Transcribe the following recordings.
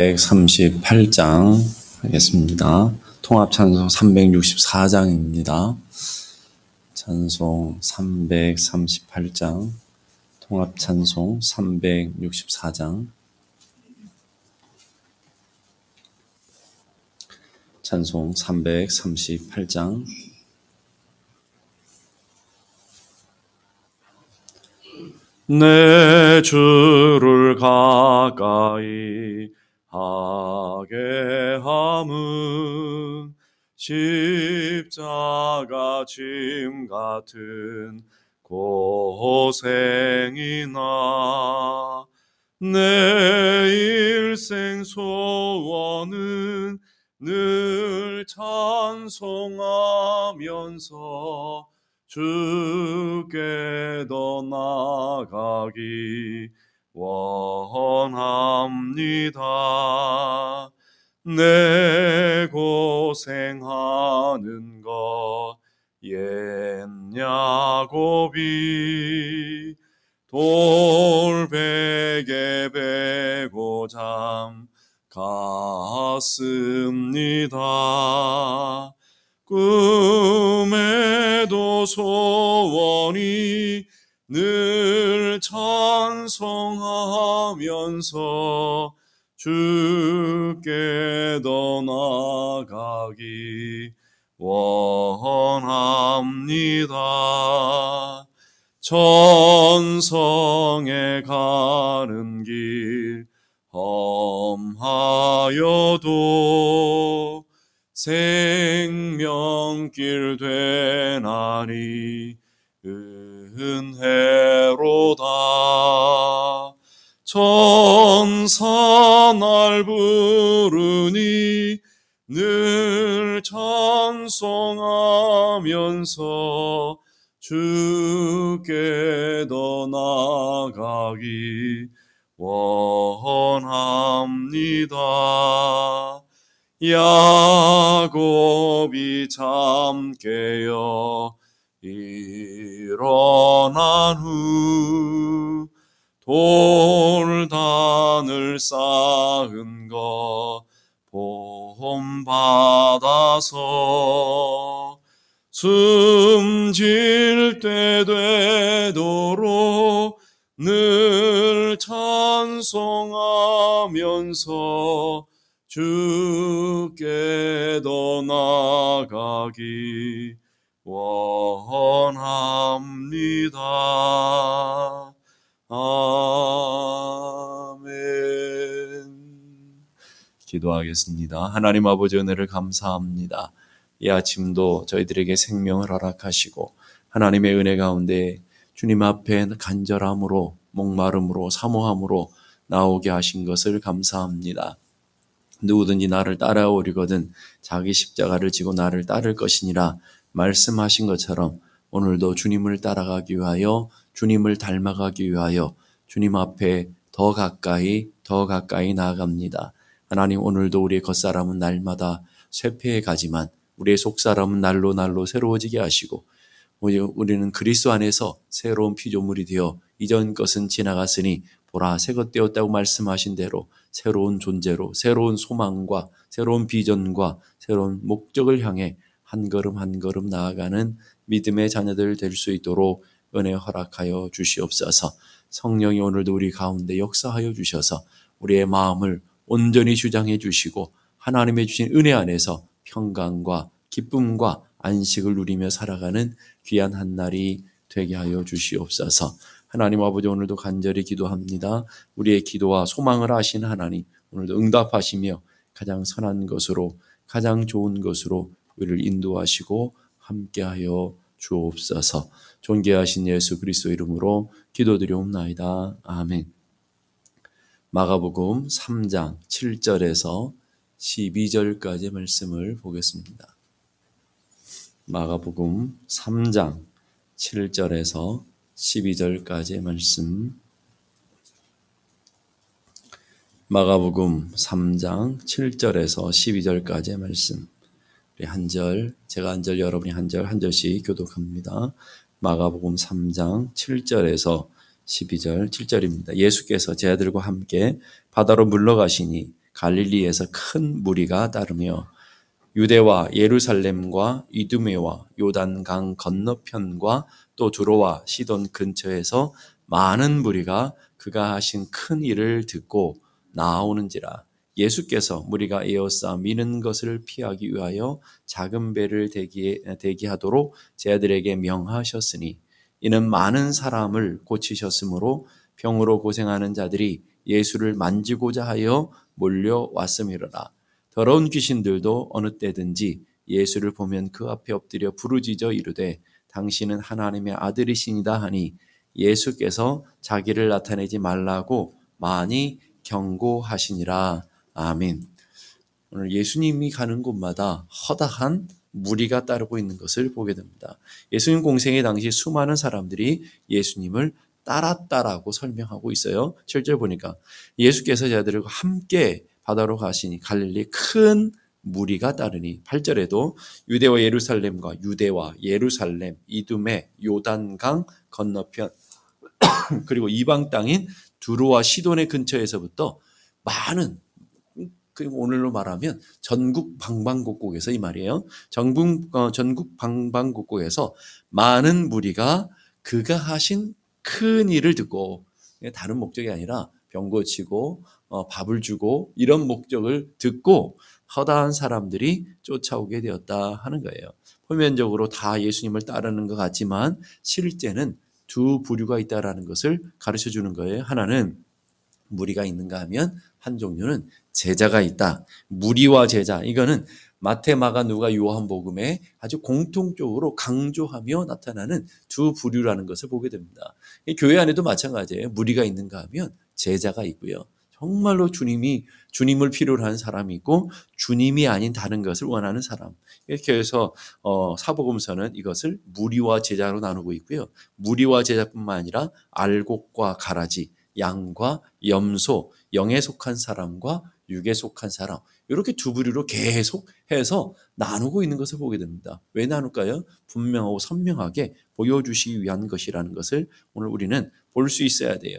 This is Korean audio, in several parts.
138장 하겠습니다. 통합 찬송 364장입니다. 찬송 338장, 통합 찬송 364장, 찬송 338장, 내 주를 가까이 하게 함은 십자가 짐 같은 고생이나 내 일생 소원은 늘 찬송하면서 주께 더 나가기 원합니다. 내 고생하는 것 옛 야곱이 돌베개 베고 잠 갔습니다. 꿈에도 소원이 늘 찬송하면서 주께 더 나가기 원합니다. 천성에 가는 길 험하여도 생명길 되나니 은혜로다 천사 날 부르니 늘 찬송하면서 주께 더 나가기 원합니다. 야곱이 잠 깨어 일어난 후 돌단을 쌓은 것 본받아서 숨질 때 되도록 늘 찬송하면서 주께 더 나가기 원합니다. 아멘. 기도하겠습니다. 하나님 아버지 은혜를 감사합니다. 이 아침도 저희들에게 생명을 허락하시고 하나님의 은혜 가운데 주님 앞에 간절함으로 목마름으로 사모함으로 나오게 하신 것을 감사합니다. 누구든지 나를 따라오리거든 자기 십자가를 지고 나를 따를 것이니라 말씀하신 것처럼 오늘도 주님을 따라가기 위하여 주님을 닮아가기 위하여 주님 앞에 더 가까이 더 가까이 나아갑니다. 하나님 오늘도 우리의 겉사람은 날마다 쇠폐해 가지만 우리의 속사람은 날로 날로 새로워지게 하시고 우리는 그리스도 안에서 새로운 피조물이 되어 이전 것은 지나갔으니 보라 새것 되었다고 말씀하신 대로 새로운 존재로 새로운 소망과 새로운 비전과 새로운 목적을 향해 한 걸음 한 걸음 나아가는 믿음의 자녀들 될 수 있도록 은혜 허락하여 주시옵소서. 성령이 오늘도 우리 가운데 역사하여 주셔서 우리의 마음을 온전히 주장해 주시고 하나님의 주신 은혜 안에서 평강과 기쁨과 안식을 누리며 살아가는 귀한 한 날이 되게 하여 주시옵소서. 하나님 아버지 오늘도 간절히 기도합니다. 우리의 기도와 소망을 아신 하나님 오늘도 응답하시며 가장 선한 것으로 가장 좋은 것으로 우리를 인도하시고 함께하여 주옵소서. 존귀하신 예수 그리스도 이름으로 기도드리옵나이다. 아멘. 마가복음 3장 7절에서 12절까지 말씀을 보겠습니다. 마가복음 3장 7절에서 12절까지의 말씀. 마가복음 3장 7절에서 12절까지의 말씀. 한 절, 제가 한 절, 여러분이 한 절, 한 절씩 교독합니다. 마가복음 3장 7절에서 12절, 7절입니다. 예수께서 제 아들과 함께 바다로 물러가시니 갈릴리에서 큰 무리가 따르며 유대와 예루살렘과 이두메와 요단강 건너편과 또 두로와 시돈 근처에서 많은 무리가 그가 하신 큰 일을 듣고 나오는지라 예수께서 무리가 에어싸 미는 것을 피하기 위하여 작은 배를 대기, 대기하도록 제자들에게 명하셨으니 이는 많은 사람을 고치셨으므로 병으로 고생하는 자들이 예수를 만지고자 하여 몰려왔음이로라. 더러운 귀신들도 어느 때든지 예수를 보면 그 앞에 엎드려 부르짖어 이르되 당신은 하나님의 아들이시니다 하니 예수께서 자기를 나타내지 말라고 많이 경고하시니라. 아멘. 오늘 예수님이 가는 곳마다 허다한 무리가 따르고 있는 것을 보게 됩니다. 예수님 공생의 당시 수많은 사람들이 예수님을 따랐다라고 설명하고 있어요. 7절 보니까 예수께서 자들과 함께 바다로 가시니 갈릴리 큰 무리가 따르니 8절에도 유대와 예루살렘과 유대와 예루살렘 이둠의 요단강 건너편 그리고 이방 땅인 두루와 시돈의 근처에서부터 많은 그리고 오늘로 말하면 전국 방방곡곡에서 이 말이에요. 전국 어, 전국 방방곡곡에서 많은 무리가 그가 하신 큰 일을 듣고 다른 목적이 아니라 병 고치고 어, 밥을 주고 이런 목적을 듣고 허다한 사람들이 쫓아오게 되었다 하는 거예요. 표면적으로 다 예수님을 따르는 것 같지만 실제는 두 부류가 있다라는 것을 가르쳐 주는 거예요. 하나는 무리가 있는가 하면 한 종류는 제자가 있다. 무리와 제자. 이거는 마태, 마가, 누가, 요한복음에 아주 공통적으로 강조하며 나타나는 두 부류라는 것을 보게 됩니다. 교회 안에도 마찬가지예요. 무리가 있는가 하면 제자가 있고요. 정말로 주님이 주님을 필요로 하는 사람이 있고 주님이 아닌 다른 것을 원하는 사람. 이렇게 해서 어, 사복음서는 이것을 무리와 제자로 나누고 있고요. 무리와 제자뿐만 아니라 알곡과 가라지, 양과 염소, 영에 속한 사람과 육에 속한 사람 이렇게 두 부류로 계속 해서 나누고 있는 것을 보게 됩니다. 왜 나눌까요? 분명하고 선명하게 보여주시기 위한 것이라는 것을 오늘 우리는 볼 수 있어야 돼요.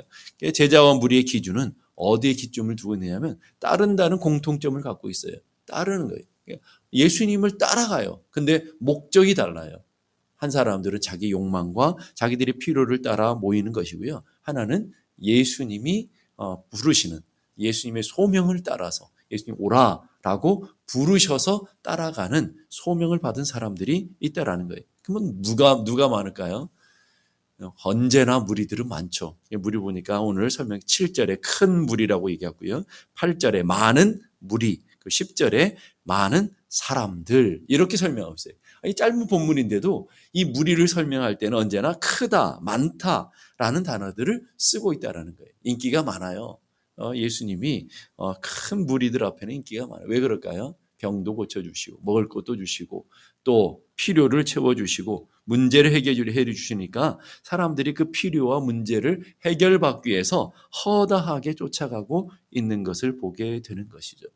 제자와 무리의 기준은 어디에 기점을 두고 있느냐면 따른다는 공통점을 갖고 있어요. 따르는 거예요. 예수님을 따라가요. 근데 목적이 달라요. 한 사람들은 자기 욕망과 자기들의 필요를 따라 모이는 것이고요. 하나는 예수님이 어, 부르시는 예수님의 소명을 따라서 예수님 오라라고 부르셔서 따라가는 소명을 받은 사람들이 있다라는 거예요. 그러면 누가 누가 많을까요? 언제나 무리들은 많죠. 무리 보니까 오늘 설명 7절에 큰 무리라고 얘기하고요. 8절에 많은 무리, 10절에 그 많은 사람들 이렇게 설명하고 있어요. 이 짧은 본문인데도 이 무리를 설명할 때는 언제나 크다, 많다라는 단어들을 쓰고 있다라는 거예요. 인기가 많아요. 어, 예수님이 어, 큰 무리들 앞에는 인기가 많아요. 왜 그럴까요? 병도 고쳐주시고 먹을 것도 주시고 또 필요를 채워주시고 문제를 해결해 주시니까 사람들이 그 필요와 문제를 해결받기 위해서 허다하게 쫓아가고 있는 것을 보게 되는 것이죠.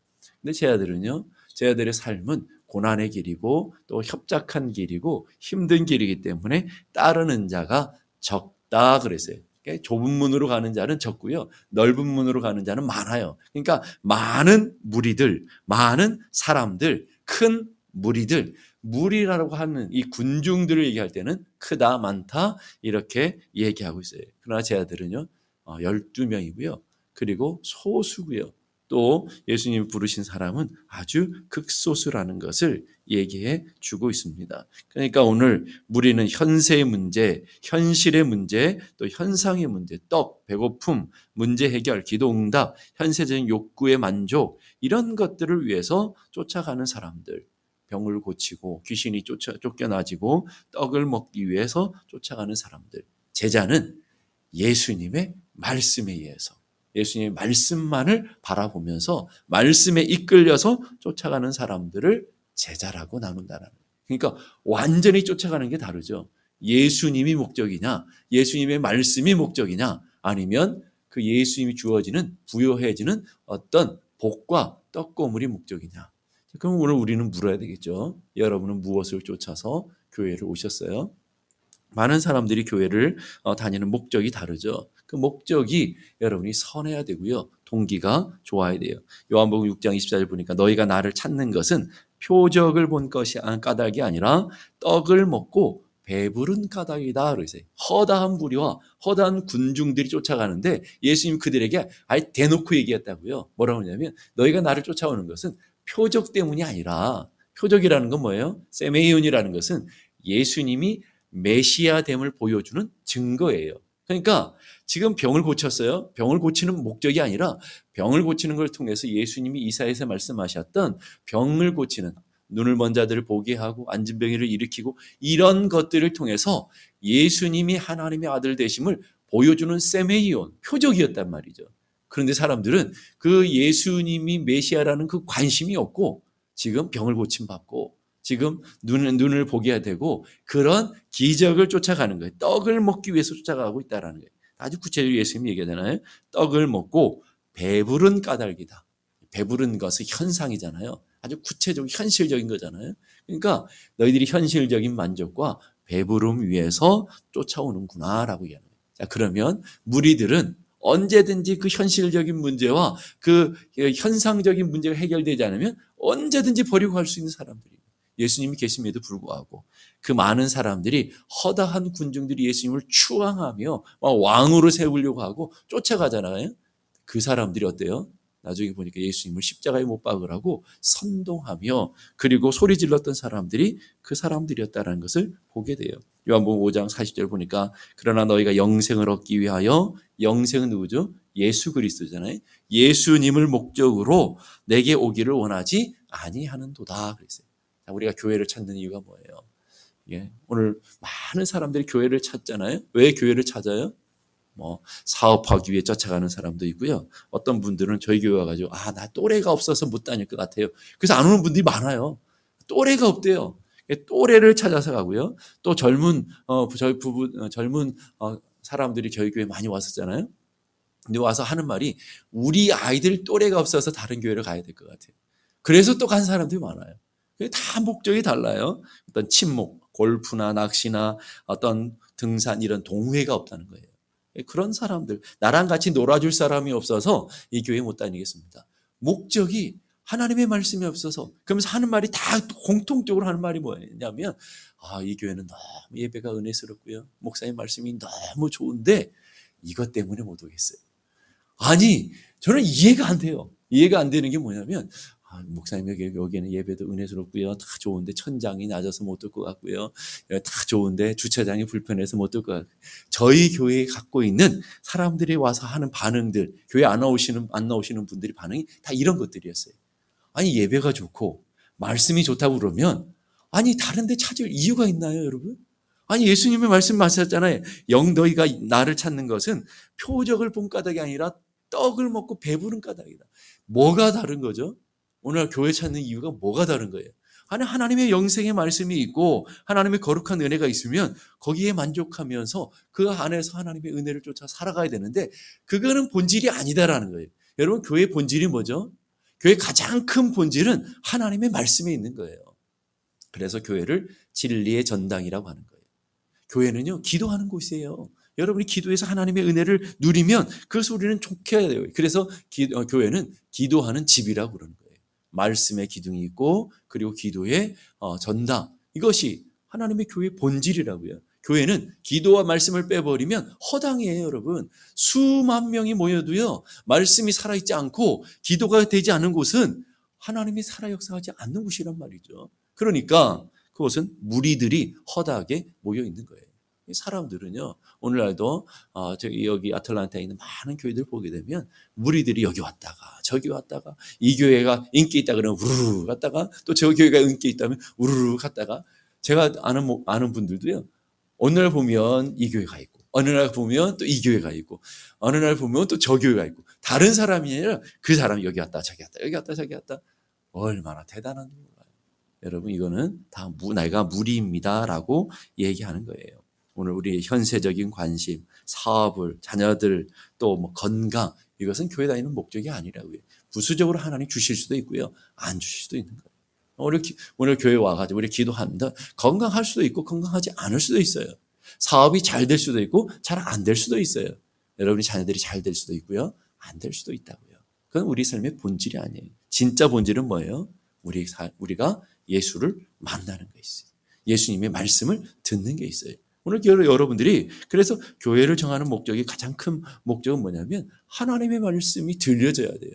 근데 제 아들은요, 제 아들의 삶은 고난의 길이고 또 협착한 길이고 힘든 길이기 때문에 따르는 자가 적다 그랬어요. 좁은 문으로 가는 자는 적고요. 넓은 문으로 가는 자는 많아요. 그러니까 많은 무리들, 많은 사람들, 큰 무리들, 무리라고 하는 이 군중들을 얘기할 때는 크다, 많다 이렇게 얘기하고 있어요. 그러나 제 아들은요. 12명이고요. 어, 그리고 소수고요. 또 예수님 부르신 사람은 아주 극소수라는 것을 얘기해 주고 있습니다. 그러니까 오늘 우리는 현세의 문제, 현실의 문제, 또 현상의 문제, 떡, 배고픔, 문제 해결, 기도 응답, 현세적인 욕구의 만족 이런 것들을 위해서 쫓아가는 사람들. 병을 고치고 귀신이 쫓아, 쫓겨나지고 떡을 먹기 위해서 쫓아가는 사람들. 제자는 예수님의 말씀에 의해서 예수님의 말씀만을 바라보면서 말씀에 이끌려서 쫓아가는 사람들을 제자라고 나눈다는 그러니까 완전히 쫓아가는 게 다르죠. 예수님이 목적이냐, 예수님의 말씀이 목적이냐, 아니면 그 예수님이 주어지는 부여해지는 어떤 복과 떡고물이 목적이냐. 그럼 오늘 우리는 물어야 되겠죠. 여러분은 무엇을 쫓아서 교회를 오셨어요? 많은 사람들이 교회를 어, 다니는 목적이 다르죠. 그 목적이 여러분이 선해야 되고요. 동기가 좋아야 돼요. 요한복음 6장 24절 보니까 너희가 나를 찾는 것은 표적을 본 것이 까닭이 아니라 떡을 먹고 배부른 까닭이다. 그러세요. 허다한 무리와 허다한 군중들이 쫓아가는데 예수님 그들에게 아예 대놓고 얘기했다고요. 뭐라고 하냐면 너희가 나를 쫓아오는 것은 표적 때문이 아니라 표적이라는 건 뭐예요? 세메이온이라는 것은 예수님이 메시아됨을 보여주는 증거예요. 그러니까 지금 병을 고쳤어요. 병을 고치는 목적이 아니라 병을 고치는 걸 통해서 예수님이 이사에서 말씀하셨던 병을 고치는 눈을 먼 자들을 보게 하고 앉은 병이를 일으키고 이런 것들을 통해서 예수님이 하나님의 아들 되심을 보여주는 세메이온 표적이었단 말이죠. 그런데 사람들은 그 예수님이 메시아라는 그 관심이 없고 지금 병을 고침 받고 지금 눈을, 눈을 보게 되고 그런 기적을 쫓아가는 거예요. 떡을 먹기 위해서 쫓아가고 있다는 거예요. 아주 구체적으로 예수님이 얘기하잖아요. 떡을 먹고 배부른 까닭이다. 배부른 것은 현상이잖아요. 아주 구체적인 현실적인 거잖아요. 그러니까 너희들이 현실적인 만족과 배부름 위해서 쫓아오는구나라고 얘기하는 거예요. 자, 그러면 무리들은 언제든지 그 현실적인 문제와 그 현상적인 문제가 해결되지 않으면 언제든지 버리고 갈 수 있는 사람들이에요. 예수님이 계심에도 불구하고 그 많은 사람들이 허다한 군중들이 예수님을 추앙하며 왕으로 세우려고 하고 쫓아가잖아요. 그 사람들이 어때요? 나중에 보니까 예수님을 십자가에 못 박으라고 선동하며 그리고 소리 질렀던 사람들이 그 사람들이었다는 것을 보게 돼요. 요한복음 5장 40절 보니까 그러나 너희가 영생을 얻기 위하여 영생은 누구죠? 예수 그리스도잖아요. 예수님을 목적으로 내게 오기를 원하지 아니하는도다 그랬어요. 우리가 교회를 찾는 이유가 뭐예요? 예, 오늘 많은 사람들이 교회를 찾잖아요. 왜 교회를 찾아요? 뭐 사업하기 위해 쫓아가는 사람도 있고요. 어떤 분들은 저희 교회 와가지고 아 나 또래가 없어서 못 다닐 것 같아요. 그래서 안 오는 분들이 많아요. 또래가 없대요. 또래를 찾아서 가고요. 또 젊은 어 저희 부부 어, 젊은 어, 사람들이 저희 교회 많이 왔었잖아요. 근데 와서 하는 말이 우리 아이들 또래가 없어서 다른 교회를 가야 될 것 같아요. 그래서 또 간 사람들이 많아요. 다 목적이 달라요. 어떤 침묵, 골프나 낚시나 어떤 등산 이런 동회가 없다는 거예요. 그런 사람들, 나랑 같이 놀아줄 사람이 없어서 이 교회 못 다니겠습니다. 목적이 하나님의 말씀이 없어서 그러면서 하는 말이 다 공통적으로 하는 말이 뭐냐면 아, 이 교회는 너무 예배가 은혜스럽고요. 목사님 말씀이 너무 좋은데 이것 때문에 못 오겠어요. 아니, 저는 이해가 안 돼요. 이해가 안 되는 게 뭐냐면 아, 목사님 여기 여기는 예배도 은혜스럽고요. 다 좋은데 천장이 낮아서 못 들 것 같고요. 다 좋은데 주차장이 불편해서 못 들 것 같고 저희 교회에 갖고 있는 사람들이 와서 하는 반응들, 교회 안 나오시는 안 나오시는 분들이 반응이 다 이런 것들이었어요. 아니 예배가 좋고 말씀이 좋다고 그러면 아니 다른데 찾을 이유가 있나요, 여러분? 아니 예수님의 말씀 마셨잖아요. 영 너희가 나를 찾는 것은 표적을 본 까닭이 아니라 떡을 먹고 배부른 까닭이다. 뭐가 다른 거죠? 오늘 교회 찾는 이유가 뭐가 다른 거예요? 아니 하나님의 영생의 말씀이 있고 하나님의 거룩한 은혜가 있으면 거기에 만족하면서 그 안에서 하나님의 은혜를 쫓아 살아가야 되는데 그거는 본질이 아니다라는 거예요. 여러분 교회 본질이 뭐죠? 교회 가장 큰 본질은 하나님의 말씀에 있는 거예요. 그래서 교회를 진리의 전당이라고 하는 거예요. 교회는요 기도하는 곳이에요. 여러분이 기도해서 하나님의 은혜를 누리면 그 소리는 좋게 해야 돼요. 그래서 기, 어, 교회는 기도하는 집이라고 그러는 거예요. 말씀의 기둥이 있고 그리고 기도의 어, 전당 이것이 하나님의 교회의 본질이라고요. 교회는 기도와 말씀을 빼버리면 허당이에요, 여러분. 수만 명이 모여도요, 말씀이 살아있지 않고 기도가 되지 않은 곳은 하나님이 살아 역사하지 않는 곳이란 말이죠. 그러니까 그것은 무리들이 허다하게 모여 있는 거예요. 사람들은요, 오늘날도 어, 저기 여기 아틀란타에 있는 많은 교회들 보게 되면 무리들이 여기 왔다가 저기 왔다가 이 교회가 인기 있다 그러면 우르르 갔다가 또 저 교회가 인기 있다면 우르르 갔다가 제가 아는 아는 분들도요. 어느 날 보면 이 교회가 있고 어느 날 보면 또 이 교회가 있고 어느 날 보면 또 저 교회가 있고 다른 사람이 아니라 그 사람이 여기 왔다 저기 왔다 여기 왔다 저기 왔다 얼마나 대단한 거예요. 여러분 이거는 다 무, 내가 무리입니다라고 얘기하는 거예요. 오늘 우리 현세적인 관심, 사업을, 자녀들, 또 뭐 건강, 이것은 교회 다니는 목적이 아니라고요. 부수적으로 하나님 주실 수도 있고요. 안 주실 수도 있는 거예요. 오늘, 오늘 교회 와가지고 우리 기도합니다. 건강할 수도 있고 건강하지 않을 수도 있어요. 사업이 잘 될 수도 있고 잘 안 될 수도 있어요. 여러분이 자녀들이 잘 될 수도 있고요. 안 될 수도 있다고요. 그건 우리 삶의 본질이 아니에요. 진짜 본질은 뭐예요? 우리 우리가 예수를 만나는 게 있어요. 예수님의 말씀을 듣는 게 있어요. 오늘 여러분들이 그래서 교회를 정하는 목적이 가장 큰 목적은 뭐냐면 하나님의 말씀이 들려져야 돼요.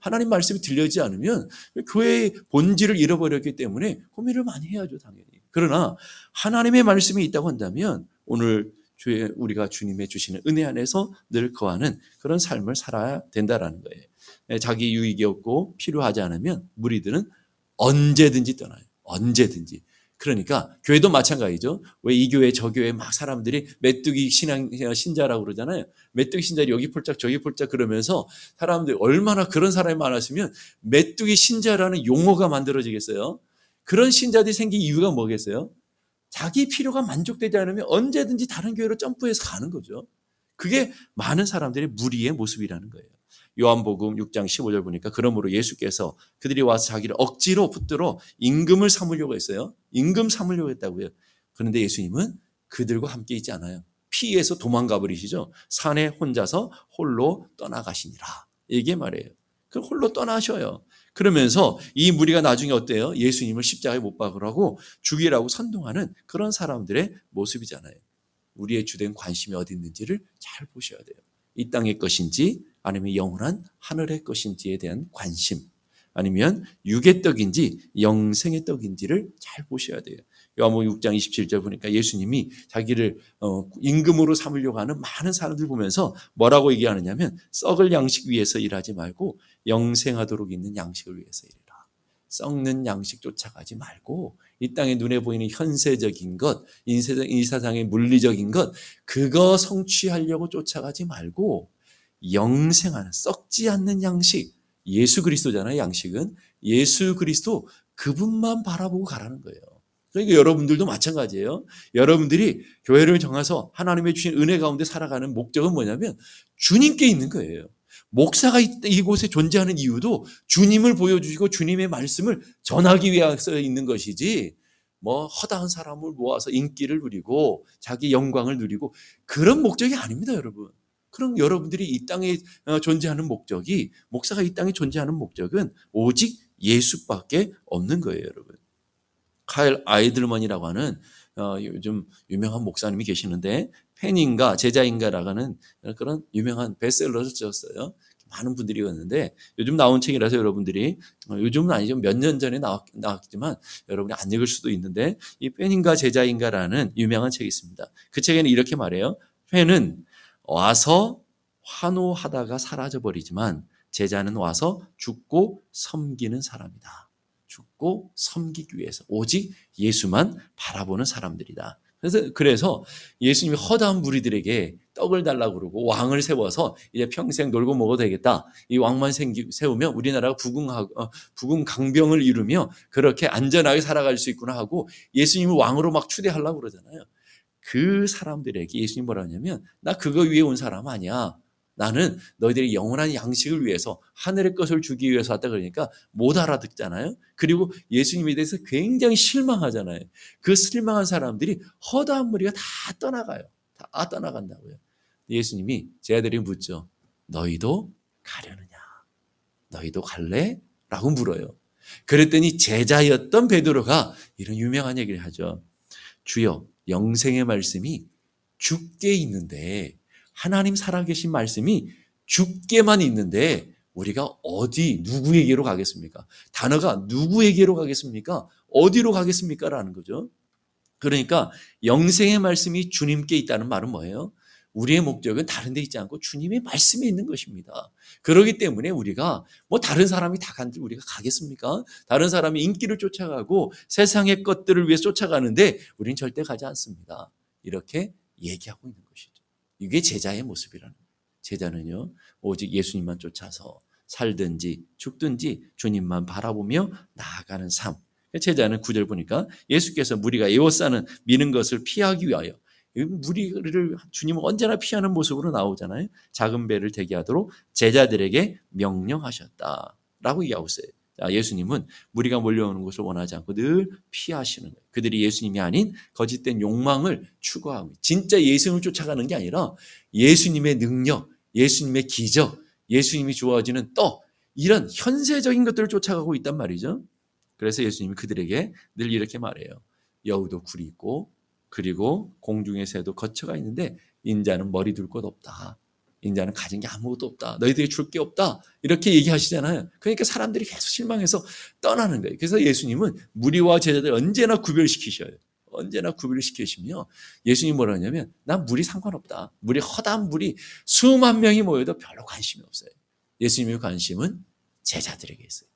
하나님 말씀이 들려지지 않으면 교회의 본질을 잃어버렸기 때문에 고민을 많이 해야죠, 당연히. 그러나 하나님의 말씀이 있다고 한다면 오늘 주의 우리가 주님의 주시는 은혜 안에서 늘 거하는 그런 삶을 살아야 된다라는 거예요. 예, 자기 유익이 없고 필요하지 않으면 무리들은 언제든지 떠나요. 언제든지. 그러니까 교회도 마찬가지죠. 왜 이 교회 저 교회 막 사람들이 메뚜기 신앙 신자라고 그러잖아요. 메뚜기 신자리 여기 폴짝 저기 폴짝 그러면서 사람들 얼마나 그런 사람이 많았으면 메뚜기 신자라는 용어가 만들어지겠어요. 그런 신자들이 생긴 이유가 뭐겠어요? 자기 필요가 만족되지 않으면 언제든지 다른 교회로 점프해서 가는 거죠. 그게 많은 사람들의 무리의 모습이라는 거예요. 요한복음 6장 15절 보니까 그러므로 예수께서 그들이 와서 자기를 억지로 붙들어 임금을 삼으려고 했어요. 임금 삼으려고 했다고요. 그런데 예수님은 그들과 함께 있지 않아요. 피해서 도망가 버리시죠. 산에 혼자서 홀로 떠나가시니라. 이게 말이에요. 그 홀로 떠나셔요. 그러면서 이 무리가 나중에 어때요? 예수님을 십자가에 못 박으라고 죽이라고 선동하는 그런 사람들의 모습이잖아요. 우리의 주된 관심이 어디 있는지를 잘 보셔야 돼요. 이 땅의 것인지 아니면 영원한 하늘의 것인지에 대한 관심 아니면 육의 떡인지 영생의 떡인지를 잘 보셔야 돼요. 요한복음 6장 27절 보니까 예수님이 자기를 어, 임금으로 삼으려고 하는 많은 사람들 보면서 뭐라고 얘기하느냐면 썩을 양식 위해서 일하지 말고 영생하도록 있는 양식을 위해서 일해라. 썩는 양식 쫓아가지 말고 이 땅에 눈에 보이는 현세적인 것, 세상의 물리적인 것, 그거 성취하려고 쫓아가지 말고 영생하는 썩지 않는 양식, 예수 그리스도잖아요. 양식은 예수 그리스도 그분만 바라보고 가라는 거예요. 그러니까 여러분들도 마찬가지예요. 여러분들이 교회를 정해서 하나님의 주신 은혜 가운데 살아가는 목적은 뭐냐면 주님께 있는 거예요. 목사가 이곳에 존재하는 이유도 주님을 보여주시고 주님의 말씀을 전하기 위해서 있는 것이지 뭐 허다한 사람을 모아서 인기를 누리고 자기 영광을 누리고 그런 목적이 아닙니다, 여러분. 그럼 여러분들이 이 땅에 어, 존재하는 목적이 목사가 이 땅에 존재하는 목적은 오직 예수밖에 없는 거예요, 여러분. 카일 아이들먼이라고 하는 어, 요즘 유명한 목사님이 계시는데 팬인가 제자인가라고 하는 그런 유명한 베스트셀러를 썼어요. 많은 분들이 왔는데 요즘 나온 책이라서 여러분들이 어, 요즘은 아니죠 몇 년 전에 나왔, 나왔지만 여러분이 안 읽을 수도 있는데 이 팬인가 제자인가라는 유명한 책이 있습니다. 그 책에는 이렇게 말해요. 팬은 와서 환호하다가 사라져 버리지만 제자는 와서 죽고 섬기는 사람이다. 죽고 섬기기 위해서 오직 예수만 바라보는 사람들이다. 그래서 그래서 예수님이 허다한 무리들에게 떡을 달라고 그러고 왕을 세워서 이제 평생 놀고 먹어도 되겠다. 이 왕만 생기, 세우면 우리나라가 부궁하고 어, 부궁 강병을 이루며 그렇게 안전하게 살아갈 수 있구나 하고 예수님을 왕으로 막 추대하려고 그러잖아요. 그 사람들에게 예수님 뭐라 하냐면 나 그거 위해 온 사람 아니야. 나는 너희들이 영원한 양식을 위해서 하늘의 것을 주기 위해서 왔다 그러니까 못 알아듣잖아요. 그리고 예수님에 대해서 굉장히 실망하잖아요. 그 실망한 사람들이 허다한 무리가 다 떠나가요. 다 떠나간다고요. 예수님이 제 아들이 묻죠. 너희도 가려느냐? 너희도 갈래? 라고 물어요. 그랬더니 제자였던 베드로가 이런 유명한 얘기를 하죠. 주여, 영생의 말씀이 죽게 있는데 하나님 살아계신 말씀이 죽게만 있는데 우리가 어디 누구에게로 가겠습니까? 단어가 누구에게로 가겠습니까? 어디로 가겠습니까? 라는 거죠. 그러니까 영생의 말씀이 주님께 있다는 말은 뭐예요? 우리의 목적은 다른 데 있지 않고 주님의 말씀에 있는 것입니다. 그러기 때문에 우리가 뭐 다른 사람이 다 간들 우리가 가겠습니까? 다른 사람이 인기를 쫓아가고 세상의 것들을 위해 쫓아가는데 우리는 절대 가지 않습니다. 이렇게 얘기하고 있는 것이죠. 이게 제자의 모습이라는 거예요. 제자는요, 오직 예수님만 쫓아서 살든지 죽든지 주님만 바라보며 나아가는 삶. 제자는 구절 보니까 예수께서 무리가 에워싸는 미는 것을 피하기 위하여 무리를 주님은 언제나 피하는 모습으로 나오잖아요. 작은 배를 대기하도록 제자들에게 명령하셨다라고 있어요. 자, 예수님은 무리가 몰려오는 것을 원하지 않고 늘 피하시는 거예요. 그들이 예수님이 아닌 거짓된 욕망을 추구하고 진짜 예수님을 쫓아가는 게 아니라 예수님의 능력, 예수님의 기적, 예수님이 주어지는 떡 이런 현세적인 것들을 쫓아가고 있단 말이죠. 그래서 예수님이 그들에게 늘 이렇게 말해요. 여우도 굴이 있고 그리고 공중의 새도 거처가 있는데 인자는 머리 둘 곳 없다. 인자는 가진 게 아무것도 없다. 너희들이 줄 게 없다. 이렇게 얘기하시잖아요. 그러니까 사람들이 계속 실망해서 떠나는 거예요. 그래서 예수님은 무리와 제자들 언제나 구별시키셔요. 언제나 구별시키시며 예수님 뭐라 하냐면 난 물이 상관없다. 물이 허다한 물이 수만 명이 모여도 별로 관심이 없어요. 예수님의 관심은 제자들에게 있어요.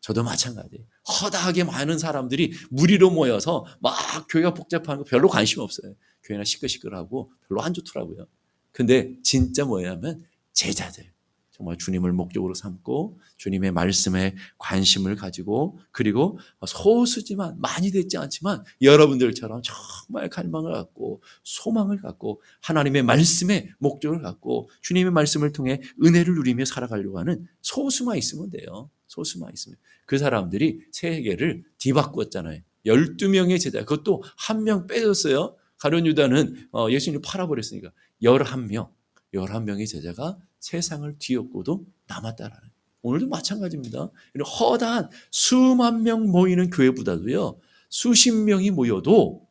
저도 마찬가지예요. 허다하게 많은 사람들이 무리로 모여서 막 교회가 복잡한 거 별로 관심 없어요. 교회나 시끌시끌하고 별로 안 좋더라고요. 근데 진짜 뭐냐면 제자들. 정말 주님을 목적으로 삼고 주님의 말씀에 관심을 가지고 그리고 소수지만 많이 됐지 않지만 여러분들처럼 정말 갈망을 갖고 소망을 갖고 하나님의 말씀에 목적을 갖고 주님의 말씀을 통해 은혜를 누리며 살아가려고 하는 소수만 있으면 돼요. 소수만 있으면. 그 사람들이 세계를 뒤바꾸었잖아요. 12명의 제자, 그것도 한 명 빼줬어요. 가룟 유다는 어, 예수님을 팔아버렸으니까 11명, 11명의 제자가 세상을 뒤엎고도 남았다라는. 오늘도 마찬가지입니다. 허다한 수만 명 모이는 교회보다도요, 수십 명이 모여도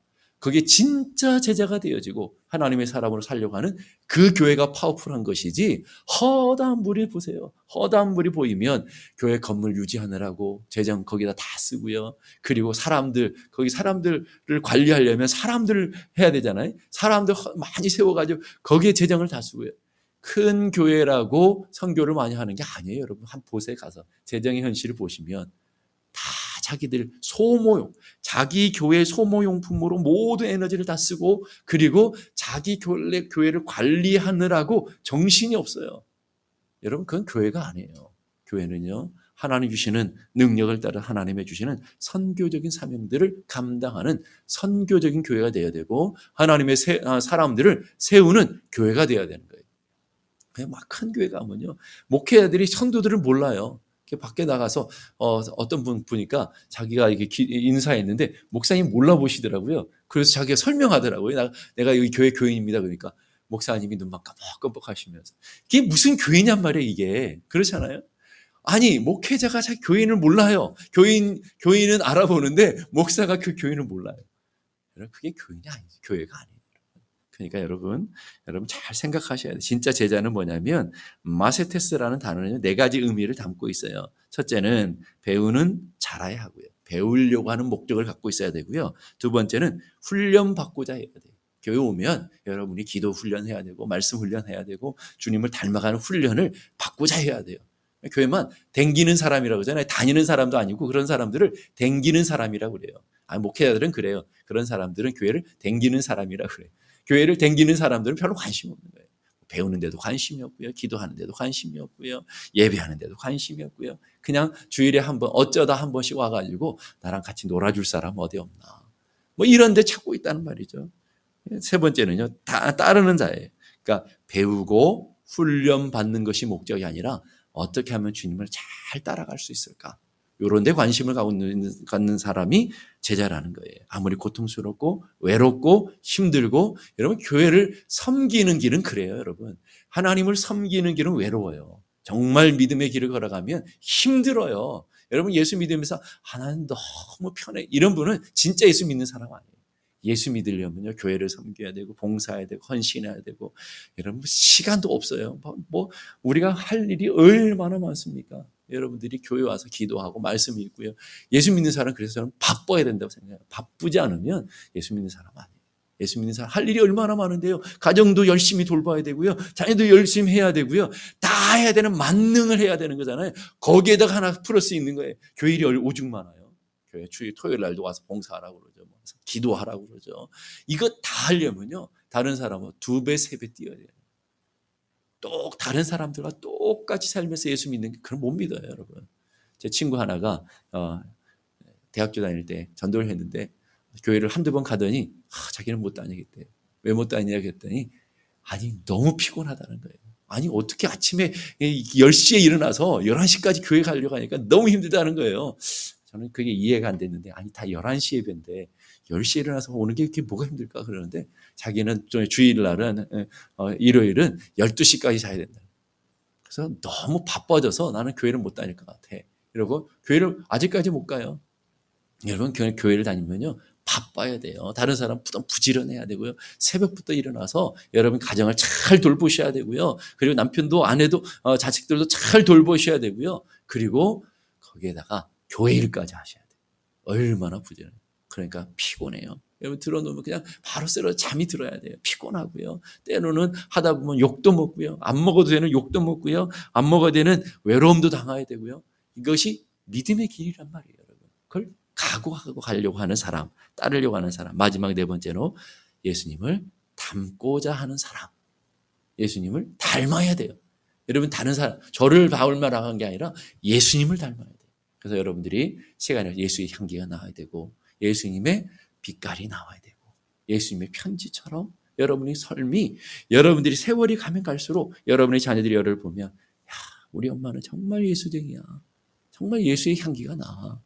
그게 진짜 제자가 되어지고 하나님의 사람으로 살려고 하는 그 교회가 파워풀한 것이지 허다한 물이 보세요. 허다한 물이 보이면 교회 건물 유지하느라고 재정 거기다 다 쓰고요. 그리고 사람들 거기 사람들을 관리하려면 사람들을 해야 되잖아요. 사람들 많이 세워가지고 거기에 재정을 다 쓰고요. 큰 교회라고 선교를 많이 하는 게 아니에요. 여러분 한 곳에 가서 재정의 현실을 보시면 다 자기들 소모용, 자기 교회 소모용품으로 모든 에너지를 다 쓰고 그리고 자기 교회, 교회를 관리하느라고 정신이 없어요. 여러분, 그건 교회가 아니에요. 교회는요, 하나님 주시는 능력을 따라 하나님의 주시는 선교적인 사명들을 감당하는 선교적인 교회가 되어야 되고 하나님의 세, 아, 사람들을 세우는 교회가 되어야 되는 거예요. 그냥 막큰 교회 가면요. 목회자들이 선도들을 몰라요. 밖에 나가서 어, 어떤 분 보니까 자기가 이게 인사했는데 목사님 몰라보시더라고요. 그래서 자기가 설명하더라고요. 나, 내가 여기 교회 교인입니다. 그러니까 목사님이 눈만 깜빡깜빡 하시면서 이게 무슨 교인냔 말이에요. 이게 그렇잖아요. 아니 목회자가 자기 교인을 몰라요. 교인 교인은 알아보는데 목사가 그 교인을 몰라요. 그게 교인이 아니죠. 교회가 아니에요. 그러니까 여러분, 여러분 잘 생각하셔야 돼요. 진짜 제자는 뭐냐면 마세테스라는 단어는 네 가지 의미를 담고 있어요. 첫째는 배우는 잘해야 하고요. 배우려고 하는 목적을 갖고 있어야 되고요. 두 번째는 훈련 받고자 해야 돼요. 교회 오면 여러분이 기도 훈련해야 되고 말씀 훈련해야 되고 주님을 닮아가는 훈련을 받고자 해야 돼요. 교회만 댕기는 사람이라고 하잖아요. 다니는 사람도 아니고 그런 사람들을 댕기는 사람이라고 그래요. 아, 목회자들은 그래요. 그런 사람들은 교회를 댕기는 사람이라고 그래요. 교회를 댕기는 사람들은 별로 관심이 없는 거예요. 배우는 데도 관심이 없고요. 기도하는 데도 관심이 없고요. 예배하는 데도 관심이 없고요. 그냥 주일에 한 번, 어쩌다 한 번씩 와가지고 나랑 같이 놀아줄 사람 어디 없나. 뭐 이런 데 찾고 있다는 말이죠. 세 번째는요, 다 따르는 자예요. 그러니까 배우고 훈련 받는 것이 목적이 아니라 어떻게 하면 주님을 잘 따라갈 수 있을까? 요런 데 관심을 갖는 사람이 제자라는 거예요. 아무리 고통스럽고 외롭고 힘들고 여러분 교회를 섬기는 길은 그래요, 여러분. 하나님을 섬기는 길은 외로워요. 정말 믿음의 길을 걸어가면 힘들어요. 여러분 예수 믿으면서 하나님 너무 편해. 이런 분은 진짜 예수 믿는 사람 아니에요. 예수 믿으려면요 교회를 섬겨야 되고 봉사해야 되고 헌신해야 되고 여러분 시간도 없어요. 뭐, 뭐 우리가 할 일이 얼마나 많습니까? 여러분들이 교회 와서 기도하고 말씀 읽고요. 예수 믿는 사람 그래서 저는 바빠야 된다고 생각해요. 바쁘지 않으면 예수 믿는 사람 아니에요. 예수 믿는 사람 할 일이 얼마나 많은데요. 가정도 열심히 돌봐야 되고요. 자녀도 열심히 해야 되고요. 다 해야 되는 만능을 해야 되는 거잖아요. 거기에다가 하나 플러스 있는 거예요. 교일이 오죽 많아요. 교회 주일 토요일 날도 와서 봉사하라고 그러죠. 뭐 기도하라고 그러죠. 이거 다 하려면요. 다른 사람은 두 배, 세 배 뛰어야 돼요. 또 다른 사람들과 똑같이 살면서 예수 믿는 게 그럼 못 믿어요, 여러분. 제 친구 하나가 어, 대학교 다닐 때 전도를 했는데 교회를 한두 번 가더니 아, 자기는 못 다니겠대. 왜 못 다니냐 그랬더니 아니 너무 피곤하다는 거예요. 아니 어떻게 아침에 10시에 일어나서 11시까지 교회 가려고 하니까 너무 힘들다는 거예요. 저는 그게 이해가 안 됐는데 아니 다 11시 예배인데 10시에 일어나서 오는 게 이렇게 뭐가 힘들까 그러는데 자기는 주일날은 어, 일요일은 12시까지 자야 된다. 그래서 너무 바빠져서 나는 교회를 못 다닐 것 같아. 이러고 교회를 아직까지 못 가요. 여러분 교회를 다니면요 바빠야 돼요. 다른 사람 부담 부지런해야 되고요. 새벽부터 일어나서 여러분 가정을 잘 돌보셔야 되고요. 그리고 남편도 아내도 어, 자식들도 잘 돌보셔야 되고요. 그리고 거기에다가 교회 일까지 하셔야 돼요. 얼마나 부지런해. 그러니까 피곤해요. 여러분 들어놓으면 그냥 바로 쓰러 잠이 들어야 돼요. 피곤하고요. 때로는 하다 보면 욕도 먹고요. 안 먹어도 되는 욕도 먹고요. 안 먹어야 되는 외로움도 당해야 되고요. 이것이 믿음의 길이란 말이에요, 여러분. 그걸 각오하고 가려고 하는 사람, 따르려고 하는 사람. 마지막 네 번째로 예수님을 닮고자 하는 사람. 예수님을 닮아야 돼요. 여러분 다른 사람, 저를 바울만 한게 아니라 예수님을 닮아야 돼요. 그래서 여러분들이 시간에 예수의 향기가 나와야 되고 예수님의 빛깔이 나와야 되고 예수님의 편지처럼 여러분의 삶이 여러분들이 세월이 가면 갈수록 여러분의 자녀들이 여를 보면 야 우리 엄마는 정말 예수쟁이야. 정말 예수의 향기가 나.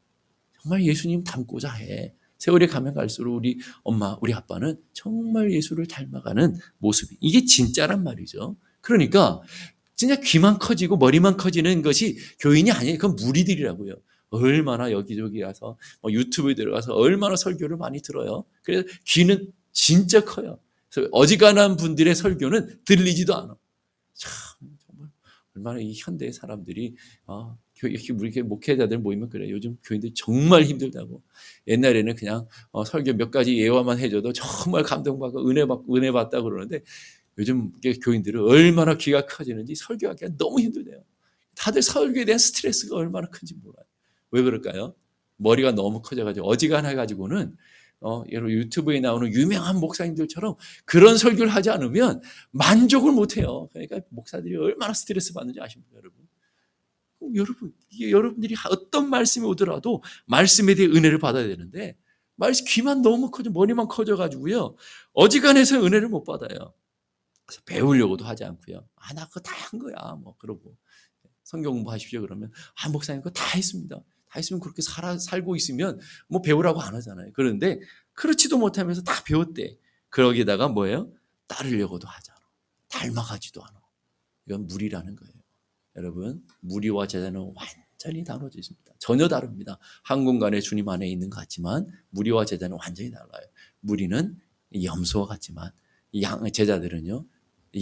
정말 예수님 닮고자 해. 세월이 가면 갈수록 우리 엄마, 우리 아빠는 정말 예수를 닮아가는 모습이 이게 진짜란 말이죠. 그러니까 진짜 귀만 커지고 머리만 커지는 것이 교인이 아니에요. 그건 무리들이라고요. 얼마나 여기저기 가서 뭐 유튜브에 들어가서 얼마나 설교를 많이 들어요. 그래서 귀는 진짜 커요. 그래서 어지간한 분들의 설교는 들리지도 않아. 참 정말 얼마나 이 현대의 사람들이 아, 이렇게 우리 목회자들 모이면 그래. 요즘 교인들 정말 힘들다고. 옛날에는 그냥 어, 설교 몇 가지 예화만 해줘도 정말 감동받고 은혜 받고 은혜 받다 그러는데 요즘 교인들은 얼마나 귀가 커지는지 설교하기가 너무 힘들대요. 다들 설교에 대한 스트레스가 얼마나 큰지 몰라요. 왜 그럴까요? 머리가 너무 커져가지고 어지간해 가지고는 어, 여러분 유튜브에 나오는 유명한 목사님들처럼 그런 설교를 하지 않으면 만족을 못 해요. 그러니까 목사들이 얼마나 스트레스 받는지 아십니까, 여러분? 어, 여러분, 여러분들이 어떤 말씀이 오더라도 말씀에 대해 은혜를 받아야 되는데 말씀 귀만 너무 커져 머리만 커져 가지고요 어지간해서 은혜를 못 받아요. 그래서 배우려고도 하지 않고요. 아, 나 그거 다 한 거야. 뭐 그러고 성경 공부하십시오 그러면 아 목사님 그거 다 했습니다. 다 했으면 그렇게 살아, 살고 있으면 뭐 배우라고 안 하잖아요. 그런데 그렇지도 못하면서 다 배웠대. 그러기다가 뭐예요? 따르려고도 하잖아. 닮아가지도 않아. 이건 무리라는 거예요. 여러분, 무리와 제자는 완전히 다르져 있습니다. 전혀 다릅니다. 한 공간에 주님 안에 있는 것 같지만 무리와 제자는 완전히 달라요. 무리는 염소와 같지만 양, 제자들은요,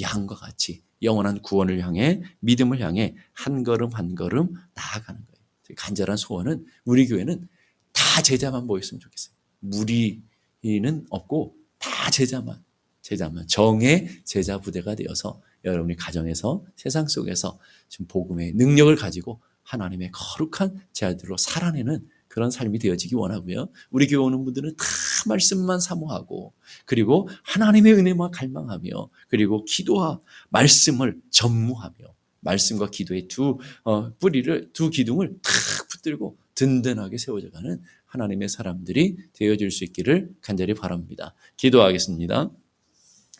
양과 같이 영원한 구원을 향해 믿음을 향해 한 걸음 한 걸음 나아가는 거예요. 간절한 소원은 우리 교회는 다 제자만 모였으면 좋겠어요. 무리는 없고 다 제자만 제자만 정의 제자 부대가 되어서 여러분이 가정에서 세상 속에서 지금 복음의 능력을 가지고 하나님의 거룩한 제자들로 살아내는 그런 삶이 되어지기 원하고요. 우리 교회 오는 분들은 다 말씀만 사모하고 그리고 하나님의 은혜만 갈망하며 그리고 기도와 말씀을 전무하며 말씀과 기도의 두 어, 뿌리를 두 기둥을 탁 붙들고 든든하게 세워져가는 하나님의 사람들이 되어질 수 있기를 간절히 바랍니다. 기도하겠습니다.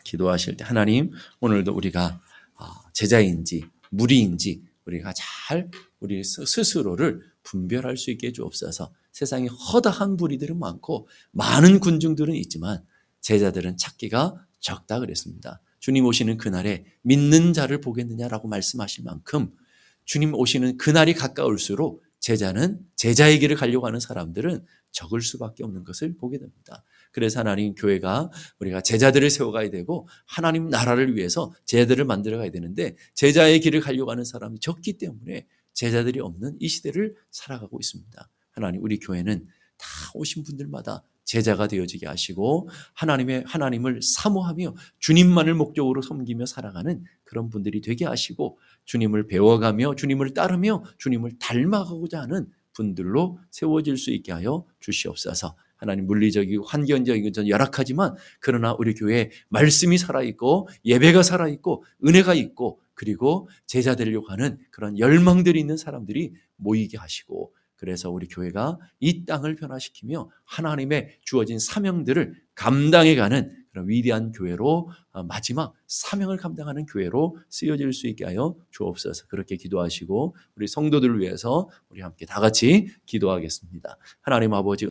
기도하실 때 하나님 오늘도 우리가 어, 제자인지 무리인지 우리가 잘 우리 스스로를 분별할 수 있게 해주옵소서. 세상에 허다한 무리들은 많고 많은 군중들은 있지만 제자들은 찾기가 적다 그랬습니다. 주님 오시는 그날에 믿는 자를 보겠느냐라고 말씀하실 만큼 주님 오시는 그날이 가까울수록 제자는 제자의 길을 가려고 하는 사람들은 적을 수밖에 없는 것을 보게 됩니다. 그래서 하나님 교회가 우리가 제자들을 세워가야 되고 하나님 나라를 위해서 제자들을 만들어가야 되는데 제자의 길을 가려고 하는 사람이 적기 때문에 제자들이 없는 이 시대를 살아가고 있습니다. 하나님 우리 교회는 다 오신 분들마다 제자가 되어지게 하시고 하나님의 하나님을 사모하며 주님만을 목적으로 섬기며 살아가는 그런 분들이 되게 하시고 주님을 배워가며 주님을 따르며 주님을 닮아가고자 하는 분들로 세워질 수 있게 하여 주시옵소서. 하나님 물리적이고 환경적이고 전 열악하지만 그러나 우리 교회에 말씀이 살아있고 예배가 살아있고 은혜가 있고 그리고 제자 되려고 하는 그런 열망들이 있는 사람들이 모이게 하시고 그래서 우리 교회가 이 땅을 변화시키며 하나님의 주어진 사명들을 감당해 가는 그런 위대한 교회로 어, 마지막 사명을 감당하는 교회로 쓰여질 수 있게 하여 주옵소서. 그렇게 기도하시고 우리 성도들을 위해서 우리 함께 다 같이 기도하겠습니다. 하나님 아버지